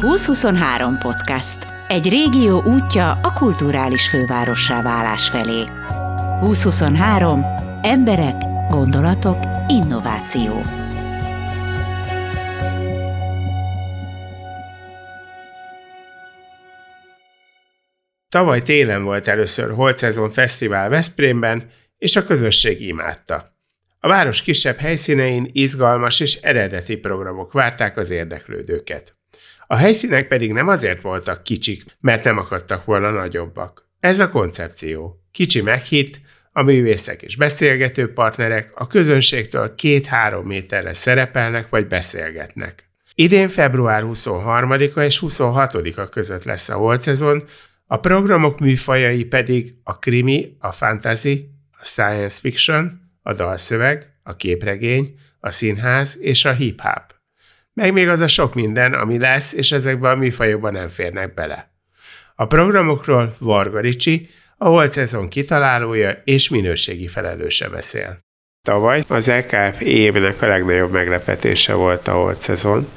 2023 podcast. Egy régió útja a kulturális fővárossá válás felé. 2023. Emberek, gondolatok, innováció. Tavaly télen volt először Holt Szezon Fesztivál Veszprémben, és a közösség imádta. A város kisebb helyszínein izgalmas és eredeti programok várták az érdeklődőket. A helyszínek pedig nem azért voltak kicsik, mert nem akadtak volna nagyobbak. Ez a koncepció. Kicsi meghitt, a művészek és beszélgető partnerek a közönségtől két-három méterre szerepelnek vagy beszélgetnek. Idén február 23-a és 26-a között lesz a Holt szezon, a programok műfajai pedig a krimi, a fantasy, a science fiction, a dalszöveg, a képregény, a színház és a hip-hop. Meg még az a sok minden, ami lesz, és ezekben a műfajokban nem férnek bele. A programokról Varga Ricsi, a Holt szezon kitalálója és minőségi felelőse beszél. Tavaly az EKF évnek a legnagyobb meglepetése volt a Holt szezon,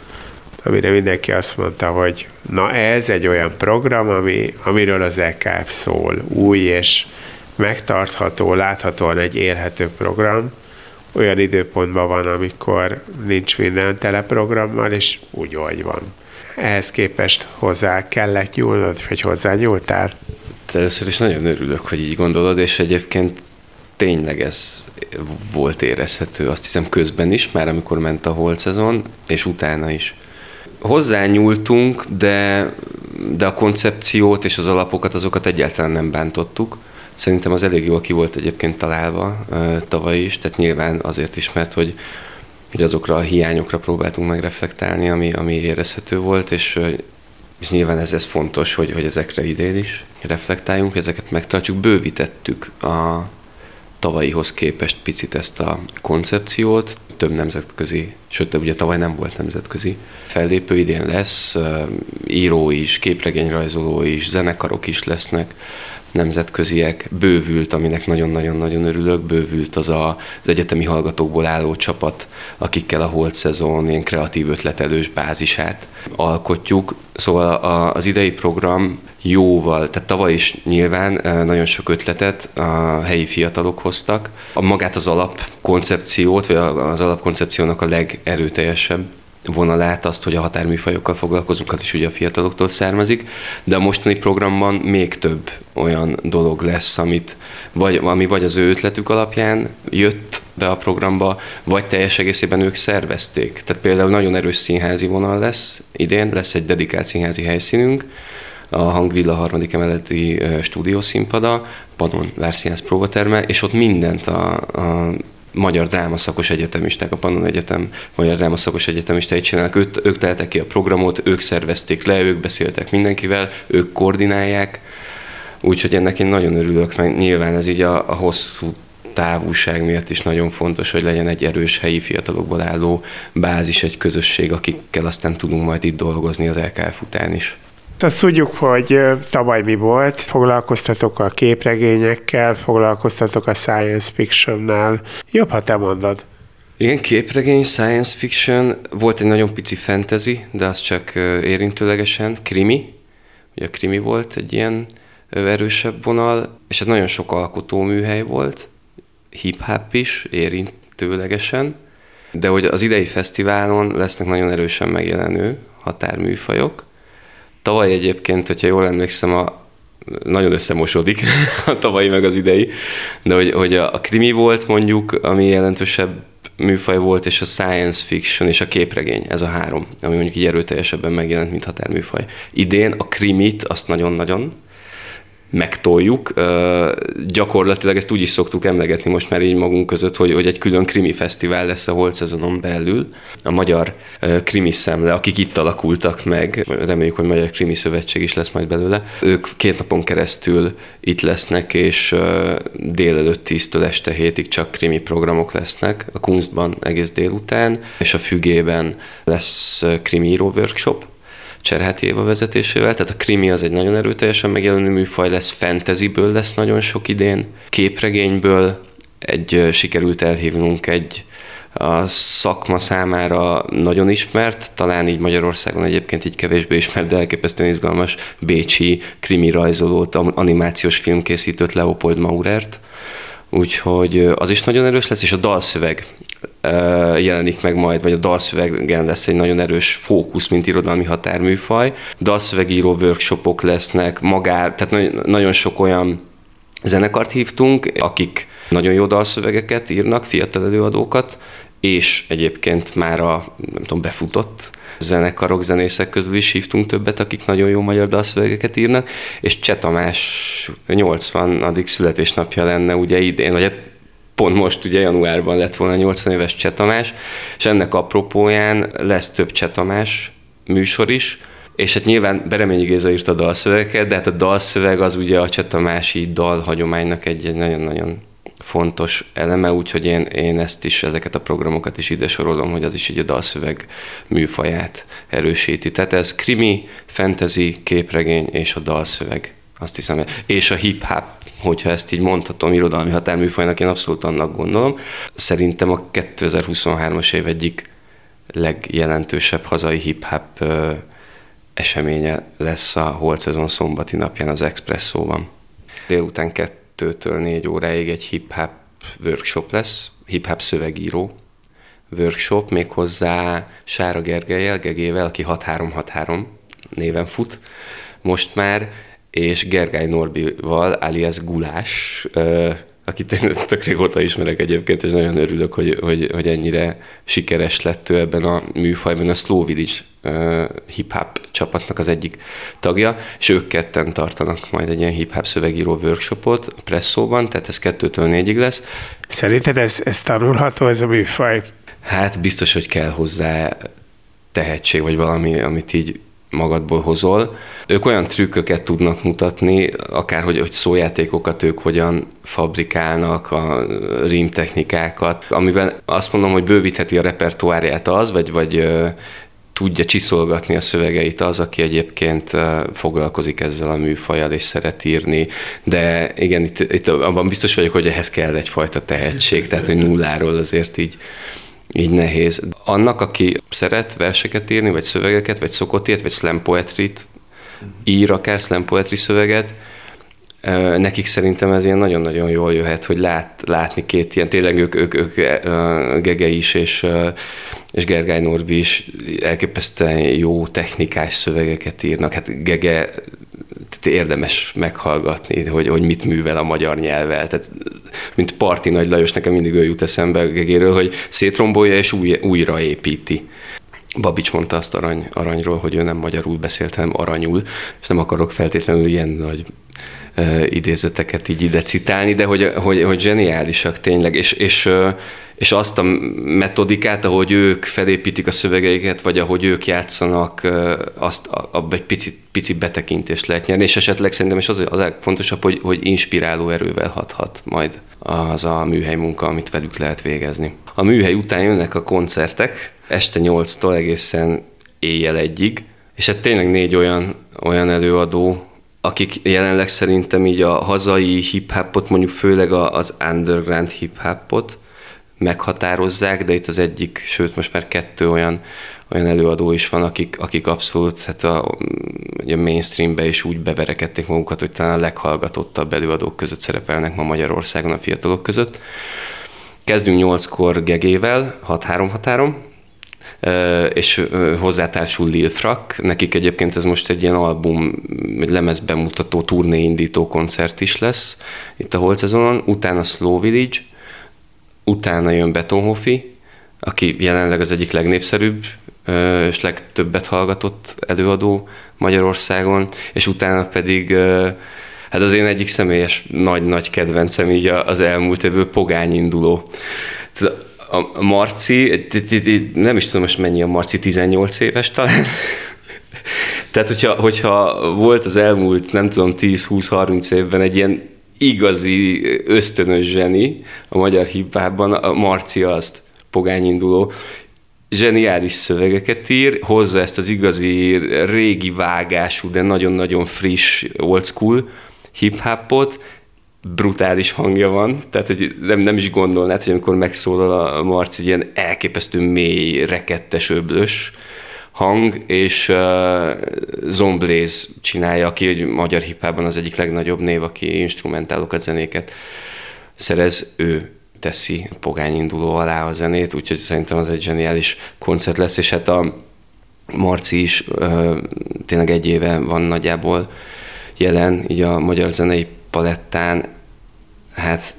amire mindenki azt mondta, hogy na ez egy olyan program, ami, amiről az EKF szól, új és megtartható, láthatóan egy élhető program, olyan időpontban van, amikor nincs minden teleprogrammal, és úgy, hogy van. Ehhez képest hozzá kellett nyúlnod, hogy hozzá nyúltál? Először is nagyon örülök, hogy így gondolod, és egyébként tényleg ez volt érezhető, azt hiszem közben is, már amikor ment a holt szezon, és utána is. Hozzányúltunk, de, de a koncepciót és az alapokat, azokat egyáltalán nem bántottuk. Szerintem az elég jól ki volt egyébként találva tavaly is, tehát nyilván azért is, mert hogy, hogy azokra a hiányokra próbáltunk megreflektálni, ami, ami érezhető volt, és, és nyilván ez, ez fontos, hogy, hogy ezekre idén is reflektáljunk, ezeket megtartsuk, bővítettük a tavalyihoz képest picit ezt a koncepciót, több nemzetközi, sőt, ugye tavaly nem volt nemzetközi fellépő, idén lesz, író is, képregényrajzoló is, zenekarok is lesznek, nemzetköziek, bővült, aminek nagyon-nagyon-nagyon örülök, bővült az a, az egyetemi hallgatókból álló csapat, akikkel a Holt szezon ilyen kreatív ötletelős bázisát alkotjuk. Szóval a, az idei program jóval, tehát tavaly is nyilván nagyon sok ötletet a helyi fiatalok hoztak. A magát az alapkoncepciót, vagy az alapkoncepciónak a legerőteljesebb vonalát, azt, hogy a határműfajokkal foglalkozunk, az is ugye a fiataloktól származik, de a mostani programban még több olyan dolog lesz, amit vagy, ami vagy az ő ötletük alapján jött be a programba, vagy teljes egészében ők szervezték. Tehát például nagyon erős színházi vonal lesz idén, lesz egy dedikált színházi helyszínünk, a Hangvilla harmadik emeleti stúdiószínpada, Panon Várszínház próbaterme, és ott mindent a, a magyar drámaszakos egyetemisták, a Pannon Egyetem magyar drámaszakos egyetemistái csinálnak, ők, ők teltek ki a programot, ők szervezték le, ők beszéltek mindenkivel, ők koordinálják, úgyhogy ennek én nagyon örülök, meg nyilván ez így a, a hosszú távúság miatt is nagyon fontos, hogy legyen egy erős helyi fiatalokból álló bázis, egy közösség, akikkel aztán tudunk majd itt dolgozni az LKF után is. Azt tudjuk, hogy tavaly mi volt, foglalkoztatok a képregényekkel, foglalkoztatok a science fictionnel. Jobb, ha te mondod. Igen, képregény, science fiction, volt egy nagyon pici fantasy, de az csak érintőlegesen, krimi, ugye a krimi volt egy ilyen erősebb vonal, és ez nagyon sok alkotóműhely volt, hip-hop is, érintőlegesen, de hogy az idei fesztiválon lesznek nagyon erősen megjelenő határműfajok, Tavaly egyébként, hogyha jól emlékszem, a, nagyon összemosodik a tavalyi meg az idei, de hogy, hogy a, a krimi volt mondjuk, ami jelentősebb műfaj volt, és a science fiction és a képregény, ez a három, ami mondjuk így erőteljesebben megjelent, mint határműfaj. Idén a krimit azt nagyon-nagyon megtoljuk. Gyakorlatilag ezt úgy is szoktuk emlegetni most már így magunk között, hogy, hogy egy külön krimi fesztivál lesz a holt szezonon belül. A magyar krimi szemle, akik itt alakultak meg, reméljük, hogy Magyar Krimi Szövetség is lesz majd belőle. Ők két napon keresztül itt lesznek, és délelőtt 10-től este hétig csak krimi programok lesznek, a Kunstban egész délután, és a Fügében lesz krimi író workshop, Cserháti Éva vezetésével, tehát a krimi az egy nagyon erőteljesen megjelenő műfaj lesz, fantasyből lesz nagyon sok idén, képregényből. Egy sikerült elhívnunk egy a szakma számára nagyon ismert, talán így Magyarországon egyébként így kevésbé ismert, de elképesztően izgalmas bécsi krimi rajzolót, animációs filmkészítőt Leopold Maurert, úgyhogy az is nagyon erős lesz, és a dalszöveg jelenik meg majd, vagy a dalszövegen lesz egy nagyon erős fókusz, mint irodalmi határműfaj. Dalszövegíró workshopok lesznek, magár, tehát nagyon sok olyan zenekart hívtunk, akik nagyon jó dalszövegeket írnak, fiatal előadókat, és egyébként már a nem tudom, befutott zenekarok, zenészek közül is hívtunk többet, akik nagyon jó magyar dalszövegeket írnak, és Cseh Tamás 80. születésnapja lenne ugye idén, vagy hát pont most ugye januárban lett volna 80 éves Cseh Tamás, és ennek apropóján lesz több Cseh Tamás műsor is, és hát nyilván Bereményi Géza írt a dalszövegeket, de hát a dalszöveg az ugye a Cseh Tamási dalhagyománynak egy, egy nagyon-nagyon fontos eleme, úgyhogy én, én ezt is, ezeket a programokat is ide sorolom, hogy az is egy a dalszöveg műfaját erősíti. Tehát ez krimi, fantasy, képregény és a dalszöveg. Azt hiszem, és a hip-hop, hogyha ezt így mondhatom, irodalmi határműfajnak, én abszolút annak gondolom. Szerintem a 2023-as év egyik legjelentősebb hazai hip-hop eseménye lesz a holt szezon szombati napján az Expresszóban. Délután kettő kettőtől négy óráig egy hip-hop workshop lesz, hip-hop szövegíró workshop, méghozzá Sára Gergelyel, Gegével, aki 6363 néven fut most már, és Gergály Norbival, alias Gulás, akit én tök régóta ismerek egyébként, és nagyon örülök, hogy, hogy, hogy ennyire sikeres lett ő ebben a műfajban, a Slow Village uh, hip-hop csapatnak az egyik tagja, és ők ketten tartanak majd egy ilyen hip-hop szövegíró workshopot a Presszóban, tehát ez kettőtől négyig lesz. Szerinted ez, ez tanulható, ez a műfaj? Hát biztos, hogy kell hozzá tehetség, vagy valami, amit így magadból hozol. Ők olyan trükköket tudnak mutatni, akár hogy, hogy szójátékokat ők hogyan fabrikálnak, a rímtechnikákat, amivel azt mondom, hogy bővítheti a repertoárját az, vagy, vagy tudja csiszolgatni a szövegeit az, aki egyébként foglalkozik ezzel a műfajjal és szeret írni, de igen, itt, itt abban biztos vagyok, hogy ehhez kell egyfajta tehetség, tehát hogy nulláról azért így így nehéz. Annak, aki szeret verseket írni, vagy szövegeket, vagy szokott ilyet, vagy slam poetrit, ír akár slam poetry szöveget, nekik szerintem ez ilyen nagyon-nagyon jól jöhet, hogy lát, látni két ilyen, tényleg ők, ők, ők Gege is, és, és Gergály Norbi is elképesztően jó technikás szövegeket írnak. Hát Gege érdemes meghallgatni, hogy, hogy mit művel a magyar nyelvvel. Tehát, mint Parti Nagy Lajos, nekem mindig ő jut eszembe Gegéről, hogy szétrombolja és új, újraépíti. Babics mondta azt arany, aranyról, hogy ő nem magyarul beszélt, hanem aranyul, és nem akarok feltétlenül ilyen nagy idézeteket így ide citálni, de hogy, hogy, hogy zseniálisak tényleg, és, és, és azt a metodikát, ahogy ők felépítik a szövegeiket, vagy ahogy ők játszanak, azt abban egy pici, pici betekintést lehet nyerni, és esetleg szerintem is az a legfontosabb, hogy, hogy inspiráló erővel hathat majd az a műhely munka, amit velük lehet végezni. A műhely után jönnek a koncertek, este 8-tól egészen éjjel egyig, és hát tényleg négy olyan, olyan előadó, akik jelenleg szerintem így a hazai hip-hopot, mondjuk főleg az underground hip-hopot meghatározzák, de itt az egyik, sőt most már kettő olyan, olyan előadó is van, akik, akik abszolút hát a, a mainstreambe is úgy beverekedték magukat, hogy talán a leghallgatottabb előadók között szerepelnek ma Magyarországon a fiatalok között. Kezdünk nyolckor gegével, 6-3 határom, és hozzátársul Lil Frak. Nekik egyébként ez most egy ilyen album, egy lemez bemutató, turnéindító koncert is lesz itt a Holt szezonon. Utána Slow Village, utána jön Betonhofi, aki jelenleg az egyik legnépszerűbb és legtöbbet hallgatott előadó Magyarországon, és utána pedig hát az én egyik személyes nagy-nagy kedvencem így az elmúlt évő pogány induló a Marci, nem is tudom most mennyi a Marci, 18 éves talán. Tehát, hogyha, hogyha volt az elmúlt, nem tudom, 10-20-30 évben egy ilyen igazi ösztönös zseni a magyar hibában, a Marci azt pogányinduló, zseniális szövegeket ír, hozza ezt az igazi régi vágású, de nagyon-nagyon friss old school hip-hopot, brutális hangja van, tehát hogy nem, nem is gondolnád, hogy amikor megszólal a Marci, ilyen elképesztő mély, rekettes, öblös hang, és uh, Zomblaze csinálja, aki egy magyar hipában az egyik legnagyobb név, aki instrumentálokat, zenéket szerez, ő teszi pogány induló alá a zenét, úgyhogy szerintem az egy zseniális koncert lesz, és hát a Marci is uh, tényleg egy éve van nagyjából jelen, így a magyar zenei palettán, hát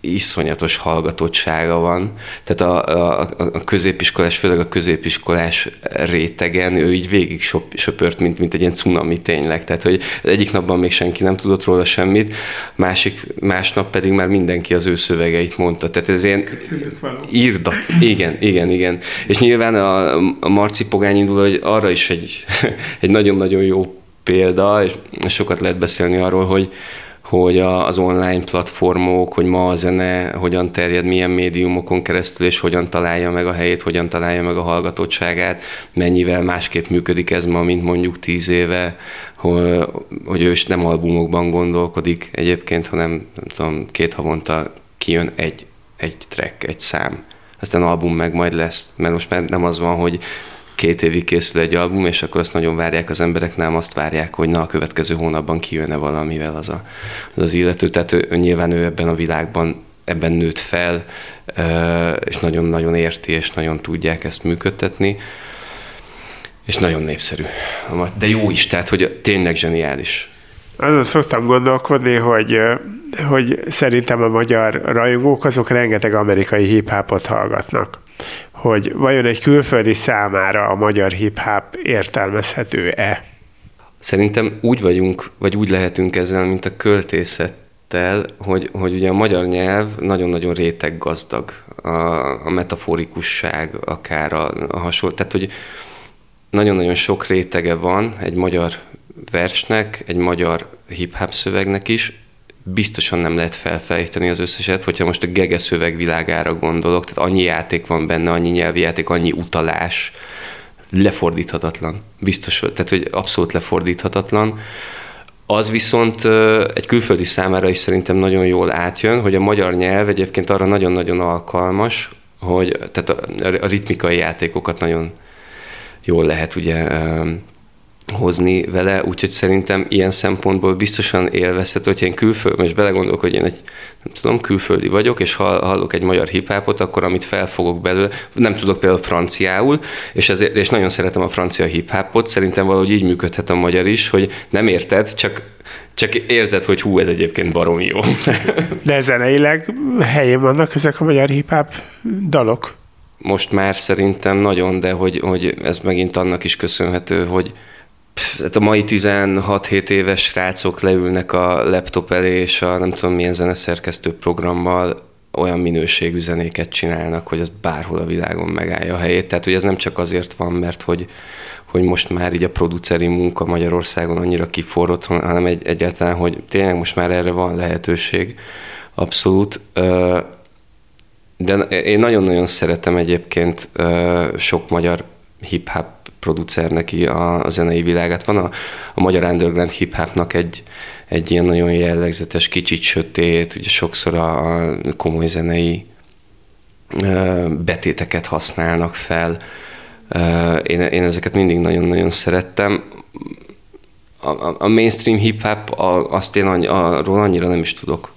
iszonyatos hallgatottsága van. Tehát a, a, a középiskolás, főleg a középiskolás rétegen ő így végig söpört, mint, mint egy ilyen cunami tényleg. Tehát, hogy egyik napban még senki nem tudott róla semmit, másik, másnap pedig már mindenki az ő szövegeit mondta. Tehát ez ilyen írdat. Igen, igen, igen. És nyilván a, a Marci Pogány indul, hogy arra is egy, egy nagyon-nagyon jó példa, és sokat lehet beszélni arról, hogy, hogy az online platformok, hogy ma a zene hogyan terjed, milyen médiumokon keresztül, és hogyan találja meg a helyét, hogyan találja meg a hallgatottságát, mennyivel másképp működik ez ma, mint mondjuk tíz éve, hogy, hogy ő is nem albumokban gondolkodik egyébként, hanem nem tudom, két havonta kijön egy, egy track, egy szám. Aztán album meg majd lesz, mert most már nem az van, hogy két évig készül egy album, és akkor azt nagyon várják az emberek, nem azt várják, hogy na a következő hónapban kijönne valamivel az a, az, az illető. Tehát ő, nyilván ő ebben a világban ebben nőtt fel, és nagyon-nagyon érti, és nagyon tudják ezt működtetni. És nagyon népszerű. De jó is, tehát hogy tényleg zseniális. Azon szoktam gondolkodni, hogy, hogy szerintem a magyar rajongók azok rengeteg amerikai hip-hopot hallgatnak hogy vajon egy külföldi számára a magyar hip-hop értelmezhető-e? Szerintem úgy vagyunk, vagy úgy lehetünk ezzel, mint a költészettel, hogy, hogy ugye a magyar nyelv nagyon-nagyon réteg gazdag, a, a metaforikusság, akár a, a hasonló, tehát hogy nagyon-nagyon sok rétege van egy magyar versnek, egy magyar hip-hop szövegnek is, biztosan nem lehet felfejteni az összeset, hogyha most a gege szöveg világára gondolok, tehát annyi játék van benne, annyi nyelvi játék, annyi utalás, lefordíthatatlan. Biztos, tehát hogy abszolút lefordíthatatlan. Az viszont egy külföldi számára is szerintem nagyon jól átjön, hogy a magyar nyelv egyébként arra nagyon-nagyon alkalmas, hogy tehát a, a ritmikai játékokat nagyon jól lehet ugye hozni vele, úgyhogy szerintem ilyen szempontból biztosan élvezhető, hogyha én külföld, most belegondolok, hogy én egy, nem tudom, külföldi vagyok, és hallok egy magyar hip-hopot, akkor amit felfogok belőle, nem tudok például franciául, és, ezért, és nagyon szeretem a francia hip-hopot, szerintem valahogy így működhet a magyar is, hogy nem érted, csak csak érzed, hogy hú, ez egyébként barom jó. De zeneileg helyén vannak ezek a magyar hip-hop dalok? Most már szerintem nagyon, de hogy, hogy ez megint annak is köszönhető, hogy, hát a mai 16-7 éves srácok leülnek a laptop elé, és a nem tudom milyen zeneszerkesztő programmal olyan minőségű zenéket csinálnak, hogy az bárhol a világon megállja a helyét. Tehát, hogy ez nem csak azért van, mert hogy, hogy most már így a produceri munka Magyarországon annyira kiforrott, hanem egy, egyáltalán, hogy tényleg most már erre van lehetőség. Abszolút. De én nagyon-nagyon szeretem egyébként sok magyar hip-hop producernek a, a zenei világát. Van a, a magyar underground hip-hopnak egy, egy ilyen nagyon jellegzetes, kicsit sötét, ugye sokszor a, a komoly zenei betéteket használnak fel. Én, én ezeket mindig nagyon-nagyon szerettem. A, a mainstream hip-hop, azt én annyi, arról annyira nem is tudok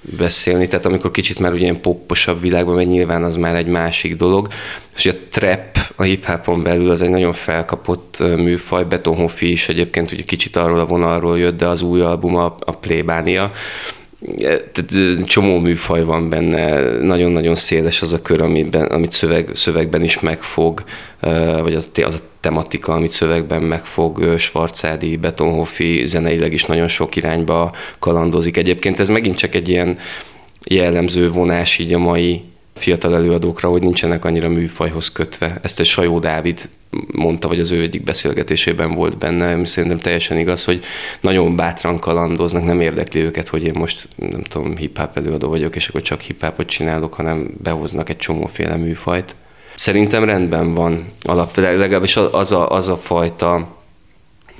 beszélni, tehát amikor kicsit már ugye ilyen popposabb világban megy, nyilván az már egy másik dolog. És a trap a hip-hopon belül az egy nagyon felkapott műfaj, Betonhofi is egyébként ugye kicsit arról a vonalról jött, de az új album a, a Plébánia, tehát csomó műfaj van benne, nagyon-nagyon széles az a kör, amiben, amit szöveg, szövegben is megfog, vagy az, az a tematika, amit szövegben megfog, Schwarzadi, Betonhofi zeneileg is nagyon sok irányba kalandozik. Egyébként ez megint csak egy ilyen jellemző vonás így a mai fiatal előadókra, hogy nincsenek annyira műfajhoz kötve. Ezt egy Sajó Dávid mondta, vagy az ő egyik beszélgetésében volt benne, ami szerintem teljesen igaz, hogy nagyon bátran kalandoznak, nem érdekli őket, hogy én most nem tudom, hip-hop előadó vagyok, és akkor csak hip-hopot csinálok, hanem behoznak egy csomóféle műfajt. Szerintem rendben van alapvetően, legalábbis az a, az a fajta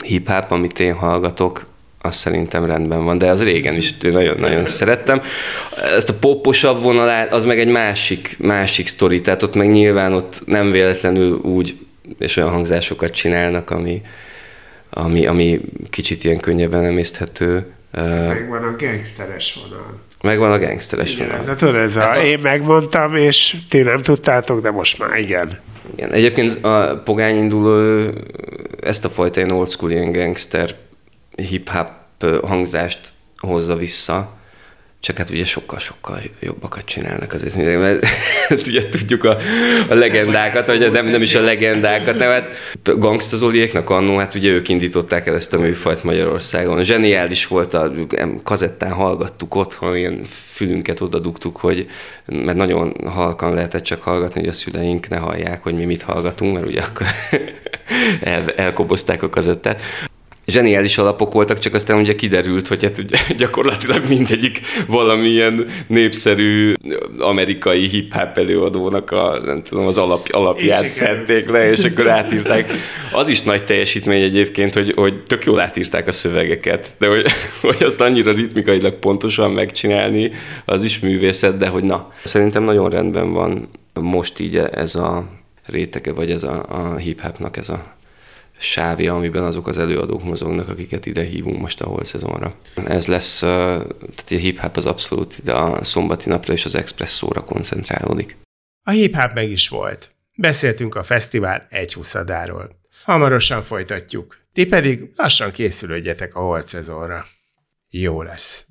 hip-hop, amit én hallgatok, az szerintem rendben van, de az régen is nagyon-nagyon szerettem. Ezt a poposabb vonalát, az meg egy másik, másik sztori, tehát ott meg nyilván ott nem véletlenül úgy és olyan hangzásokat csinálnak, ami, ami, ami kicsit ilyen könnyebben emészthető. Megvan a gangsteres vonal. Megvan a gangsteres igen, vonal. Ez a, tudod, ez a, hát én megmondtam, és ti nem tudtátok, de most már igen. Igen. Egyébként a pogány induló ezt a fajta ilyen old school, ilyen gangster hip-hop hangzást hozza vissza, csak hát ugye sokkal-sokkal jobbakat csinálnak azért, mert ugye tudjuk a, a legendákat, vagy nem, nem is a legendákat, nem, hát Gangsta Zoliéknak annó, hát ugye ők indították el ezt a műfajt Magyarországon. Zseniális volt, a kazettán hallgattuk otthon, ilyen fülünket oda dugtuk, hogy, mert nagyon halkan lehetett csak hallgatni, hogy a szüleink ne hallják, hogy mi mit hallgatunk, mert ugye akkor el, elkobozták a kazettát zseniális alapok voltak, csak aztán ugye kiderült, hogy hát ugye gyakorlatilag mindegyik valamilyen népszerű amerikai hip-hop előadónak a, nem tudom, az alap, alapját szedték le, és akkor átírták. Az is nagy teljesítmény egyébként, hogy, hogy tök jól átírták a szövegeket, de hogy, hogy azt annyira ritmikailag pontosan megcsinálni, az is művészet, de hogy na. Szerintem nagyon rendben van most így ez a rétege, vagy ez a, a hip-hopnak ez a sávja, amiben azok az előadók mozognak, akiket ide hívunk most a hol szezonra. Ez lesz, tehát a hip-hop az abszolút ide a szombati napra és az expresszóra koncentrálódik. A hip-hop meg is volt. Beszéltünk a fesztivál egy huszadáról. Hamarosan folytatjuk. Ti pedig lassan készülődjetek a holt szezonra. Jó lesz.